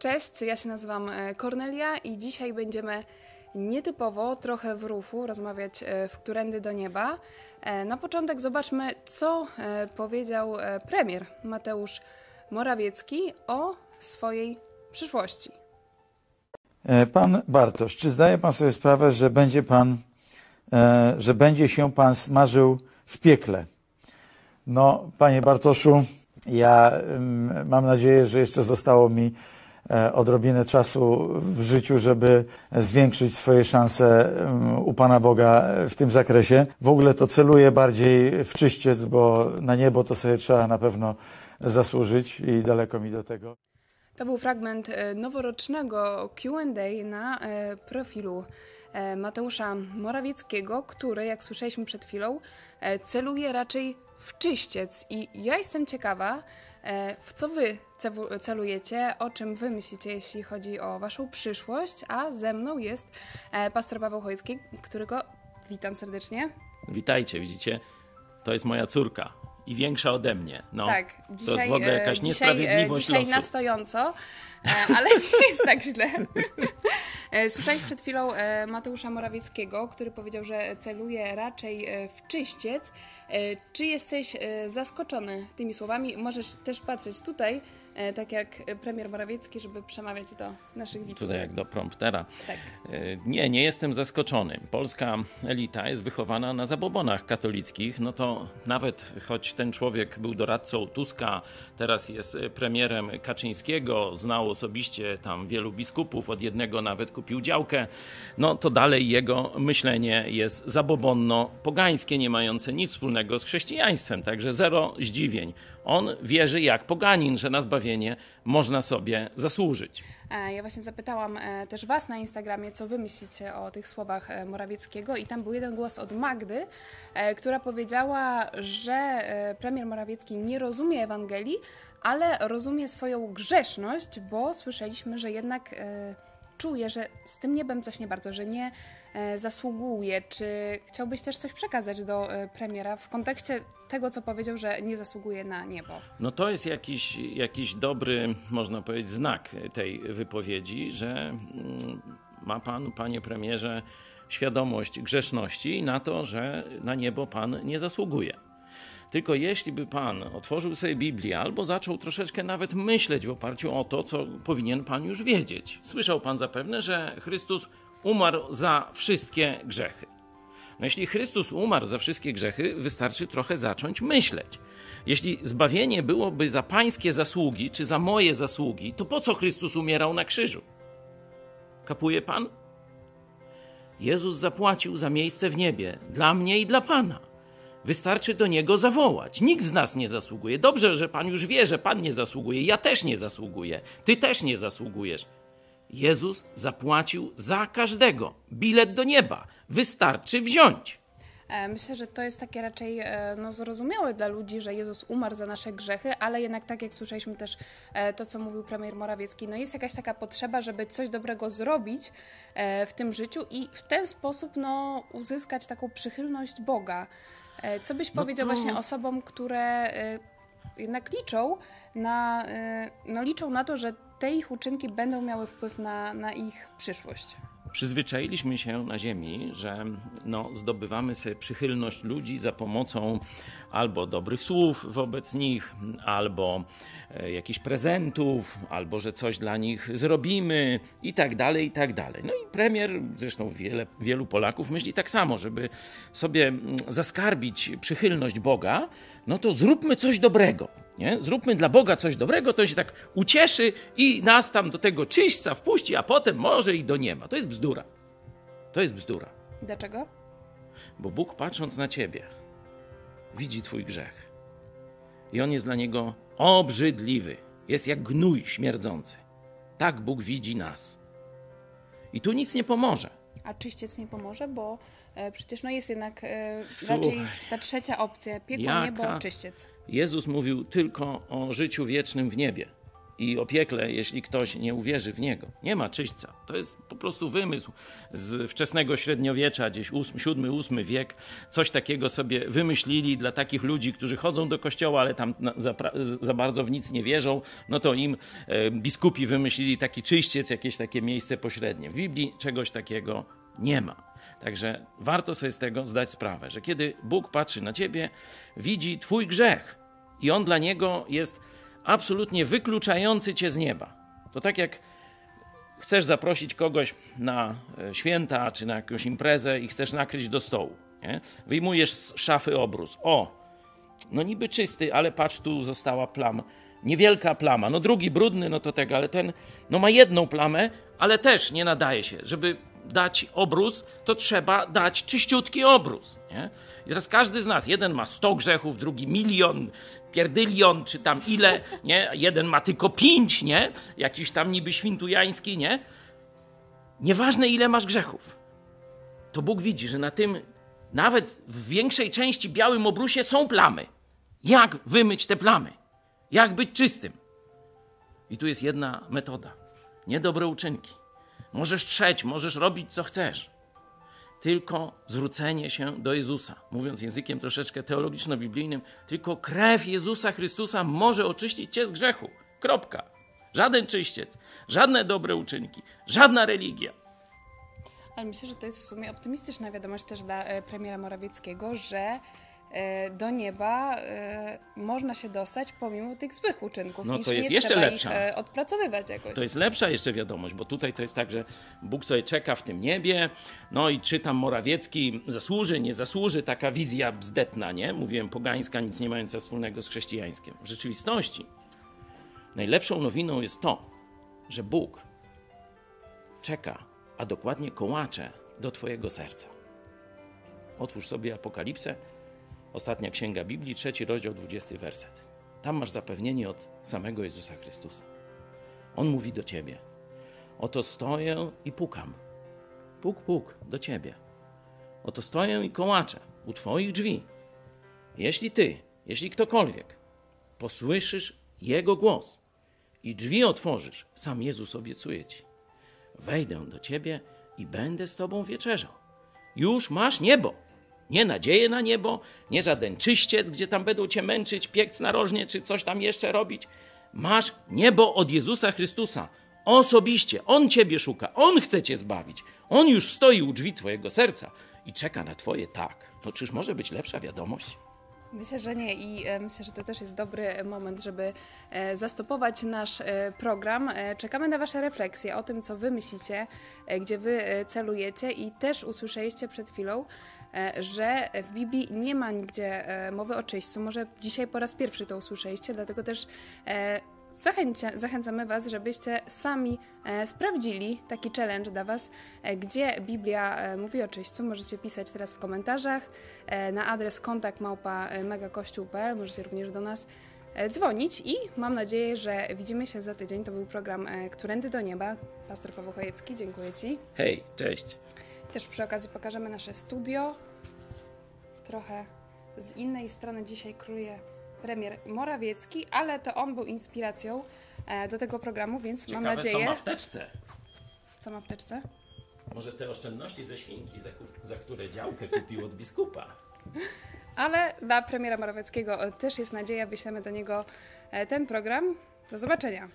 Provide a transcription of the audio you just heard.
Cześć, ja się nazywam e, Kornelia i dzisiaj będziemy nietypowo, trochę w ruchu, rozmawiać e, w Którędy do Nieba. E, na początek zobaczmy, co powiedział premier Mateusz Morawiecki o swojej przyszłości. Pan Bartosz, czy zdaje Pan sobie sprawę, że będzie Pan, że będzie się Pan smażył w piekle? No, Panie Bartoszu, ja mam nadzieję, że jeszcze zostało mi odrobinę czasu w życiu, żeby zwiększyć swoje szanse u Pana Boga w tym zakresie. W ogóle to celuję bardziej w czyściec, bo na niebo to sobie trzeba na pewno zasłużyć i daleko mi do tego. To był fragment e, noworocznego QA na e, profilu Mateusza Morawieckiego, który, jak słyszeliśmy przed chwilą, celuje raczej w czyściec. I ja jestem ciekawa, E, w co wy celujecie, o czym wy myślicie, jeśli chodzi o waszą przyszłość, a ze mną jest e, pastor Paweł Chojecki, którego witam serdecznie. Witajcie, widzicie, to jest moja córka i większa ode mnie. No, tak, dzisiaj, to w ogóle jakaś dzisiaj, niesprawiedliwość dzisiaj losu. na stojąco, ale nie jest tak źle. Słyszałeś przed chwilą Mateusza Morawieckiego, który powiedział, że celuje raczej w czyściec. Czy jesteś zaskoczony tymi słowami? Możesz też patrzeć tutaj E, tak jak premier Morawiecki, żeby przemawiać do naszych widzów. Tutaj jak do promptera. Tak. E, nie, nie jestem zaskoczony. Polska elita jest wychowana na zabobonach katolickich, no to nawet choć ten człowiek był doradcą Tuska, teraz jest premierem Kaczyńskiego, znał osobiście tam wielu biskupów, od jednego nawet kupił działkę, no to dalej jego myślenie jest zabobonno-pogańskie, nie mające nic wspólnego z chrześcijaństwem, także zero zdziwień. On wierzy jak poganin, że na zbawienie można sobie zasłużyć. E, ja właśnie zapytałam e, też Was na Instagramie, co Wy myślicie o tych słowach e, Morawieckiego i tam był jeden głos od Magdy, która powiedziała, że premier Morawiecki nie rozumie Ewangelii, ale rozumie swoją grzeszność, bo słyszeliśmy, że jednak czuje, że z tym niebem coś nie bardzo, że nie zasługuje. Czy chciałbyś też coś przekazać do e, premiera w kontekście tego, co powiedział, że nie zasługuje na niebo? No to jest jakiś, jakiś dobry, można powiedzieć, znak tej wypowiedzi, że mm, ma pan, panie premierze, świadomość grzeszności na to, że na niebo pan nie zasługuje. Tylko jeśli by Pan otworzył sobie Biblię albo zaczął troszeczkę nawet myśleć w oparciu o to, co powinien Pan już wiedzieć. Słyszał Pan zapewne, że Chrystus umarł za wszystkie grzechy. No jeśli Chrystus umarł za wszystkie grzechy, wystarczy trochę zacząć myśleć. Jeśli zbawienie byłoby za pańskie zasługi, czy za moje zasługi, to po co Chrystus umierał na krzyżu? Kapuje pan? Jezus zapłacił za miejsce w niebie dla mnie i dla pana. Wystarczy do niego zawołać. Nikt z nas nie zasługuje. Dobrze, że Pan już wie, że Pan nie zasługuje. Ja też nie zasługuję. Ty też nie zasługujesz. Jezus zapłacił za każdego bilet do nieba. Wystarczy wziąć. E, myślę, że to jest takie raczej e, no, zrozumiałe dla ludzi, że Jezus umarł za nasze grzechy, ale jednak tak jak słyszeliśmy też e, to, co mówił premier Morawiecki, no jest jakaś taka potrzeba, żeby coś dobrego zrobić w tym życiu i w ten sposób no, uzyskać taką przychylność Boga. Co byś no powiedział to... właśnie osobom, które jednak liczą na, no liczą na to, że te ich uczynki będą miały wpływ na, na ich przyszłość? Przyzwyczailiśmy się na Ziemi, że no, zdobywamy sobie przychylność ludzi za pomocą albo dobrych słów wobec nich, albo e, jakichś prezentów, albo że coś dla nich zrobimy i tak dalej, i tak dalej. No i premier, zresztą wiele, wielu Polaków myśli tak samo, żeby sobie mm, zaskarbić przychylność Boga, no to zróbmy coś dobrego. Nie? Zróbmy dla Boga coś dobrego, to się tak ucieszy i nas tam do tego czyśćca wpuści, a potem może i do nieba. To jest bzdura. To jest bzdura. Dlaczego? Bo Bóg patrząc na ciebie, widzi twój grzech. I on jest dla niego obrzydliwy. Jest jak gnój śmierdzący. Tak Bóg widzi nas. I tu nic nie pomoże. A czyściec nie pomoże, bo e, przecież no jest jednak e, raczej ta trzecia opcja. Piekło, Jaka? niebo, czyściec. Jezus mówił tylko o życiu wiecznym w niebie. I o piekle, jeśli ktoś nie uwierzy w niego. Nie ma czyśćca. To jest po prostu wymysł z wczesnego średniowiecza, gdzieś 7-8 wiek. Coś takiego sobie wymyślili dla takich ludzi, którzy chodzą do kościoła, ale tam za, za bardzo w nic nie wierzą. No to im e, biskupi wymyślili taki czyściec, jakieś takie miejsce pośrednie. W Biblii czegoś takiego nie ma. Także warto sobie z tego zdać sprawę, że kiedy Bóg patrzy na ciebie, widzi twój grzech i on dla niego jest absolutnie wykluczający cię z nieba. To tak jak chcesz zaprosić kogoś na e, święta czy na jakąś imprezę i chcesz nakryć do stołu. Nie? Wyjmujesz z szafy obrus. O, no niby czysty, ale patrz, tu została plama. Niewielka plama. No drugi brudny, no to tego, ale ten no ma jedną plamę, ale też nie nadaje się. Żeby dać obrus, to trzeba dać czyściutki obrus. Nie? I teraz każdy z nas, jeden ma 100 grzechów, drugi milion, pierdylion, czy tam ile, nie? Jeden ma tylko pięć, nie? Jakiś tam niby świntujański, nie? Nieważne ile masz grzechów, to Bóg widzi, że na tym, nawet w większej części białym obrusie są plamy. Jak wymyć te plamy? Jak być czystym? I tu jest jedna metoda. Niedobre uczynki. Możesz trzeć, możesz robić co chcesz tylko zwrócenie się do Jezusa. Mówiąc językiem troszeczkę teologiczno-biblijnym, tylko krew Jezusa Chrystusa może oczyścić cię z grzechu. Kropka. Żaden czyściec, żadne dobre uczynki, żadna religia. Ale myślę, że to jest w sumie optymistyczna wiadomość też dla e, premiera Morawieckiego, że do nieba e, można się dostać pomimo tych złych uczynków. No to jest jeszcze lepsza. E, odpracowywać jakoś. To jest lepsza jeszcze wiadomość, bo tutaj to jest tak, że Bóg sobie czeka w tym niebie, no i czy tam Morawiecki zasłuży, nie zasłuży, taka wizja bzdetna, nie? Mówiłem pogańska, nic nie mająca wspólnego z chrześcijańskim. W rzeczywistości najlepszą nowiną jest to, że Bóg czeka, a dokładnie kołacze do twojego serca. Otwórz sobie Apokalipsę, Ostatnia księga Biblii, trzeci rozdział, dwudziesty werset. Tam masz zapewnienie od samego Jezusa Chrystusa. On mówi do ciebie: Oto stoję i pukam. Puk, puk do ciebie. Oto stoję i kołaczę u twoich drzwi. Jeśli ty, jeśli ktokolwiek posłyszysz Jego głos i drzwi otworzysz, sam Jezus obiecuje ci. Wejdę do ciebie i będę z tobą wieczerzał. Już masz niebo. Nie nadzieję na niebo, nie żaden czyściec, gdzie tam będą cię męczyć, piec narożnie, czy coś tam jeszcze robić. Masz niebo od Jezusa Chrystusa. Osobiście. On ciebie szuka. On chce cię zbawić. On już stoi u drzwi twojego serca i czeka na twoje tak. No czyż może być lepsza wiadomość? Myślę, że nie i e, myślę, że to też jest dobry moment, żeby e, zastopować nasz e, program. Czekamy na Wasze refleksje o tym, co Wy myślicie, gdzie Wy celujecie i też usłyszeliście przed chwilą, że w Biblii nie ma nigdzie e, mowy o czyśćcu. Może dzisiaj po raz pierwszy to usłyszeliście, dlatego też e, zachęcamy Was, żebyście sami e, sprawdzili taki challenge dla Was, e, gdzie Biblia e, mówi o czyśćcu. Możecie pisać teraz w komentarzach na adres kontakt małpa. Możecie również do nas dzwonić i mam nadzieję, że widzimy się za tydzień. To był program Którędy do Nieba. Pastor Paweł Chojecki, dziękuję Ci. Hej, cześć. Też przy okazji pokażemy nasze studio. Trochę z innej strony dzisiaj króluje premier Morawiecki, ale to on był inspiracją e, do tego programu, więc Ciekawe, mam nadzieję... co ma w teczce. Co ma w teczce? Może te oszczędności ze świnki, za, za które działkę kupił od biskupa. Ale dla premiera Morawieckiego też jest nadzieja, wyślemy do niego e, ten program. Do zobaczenia.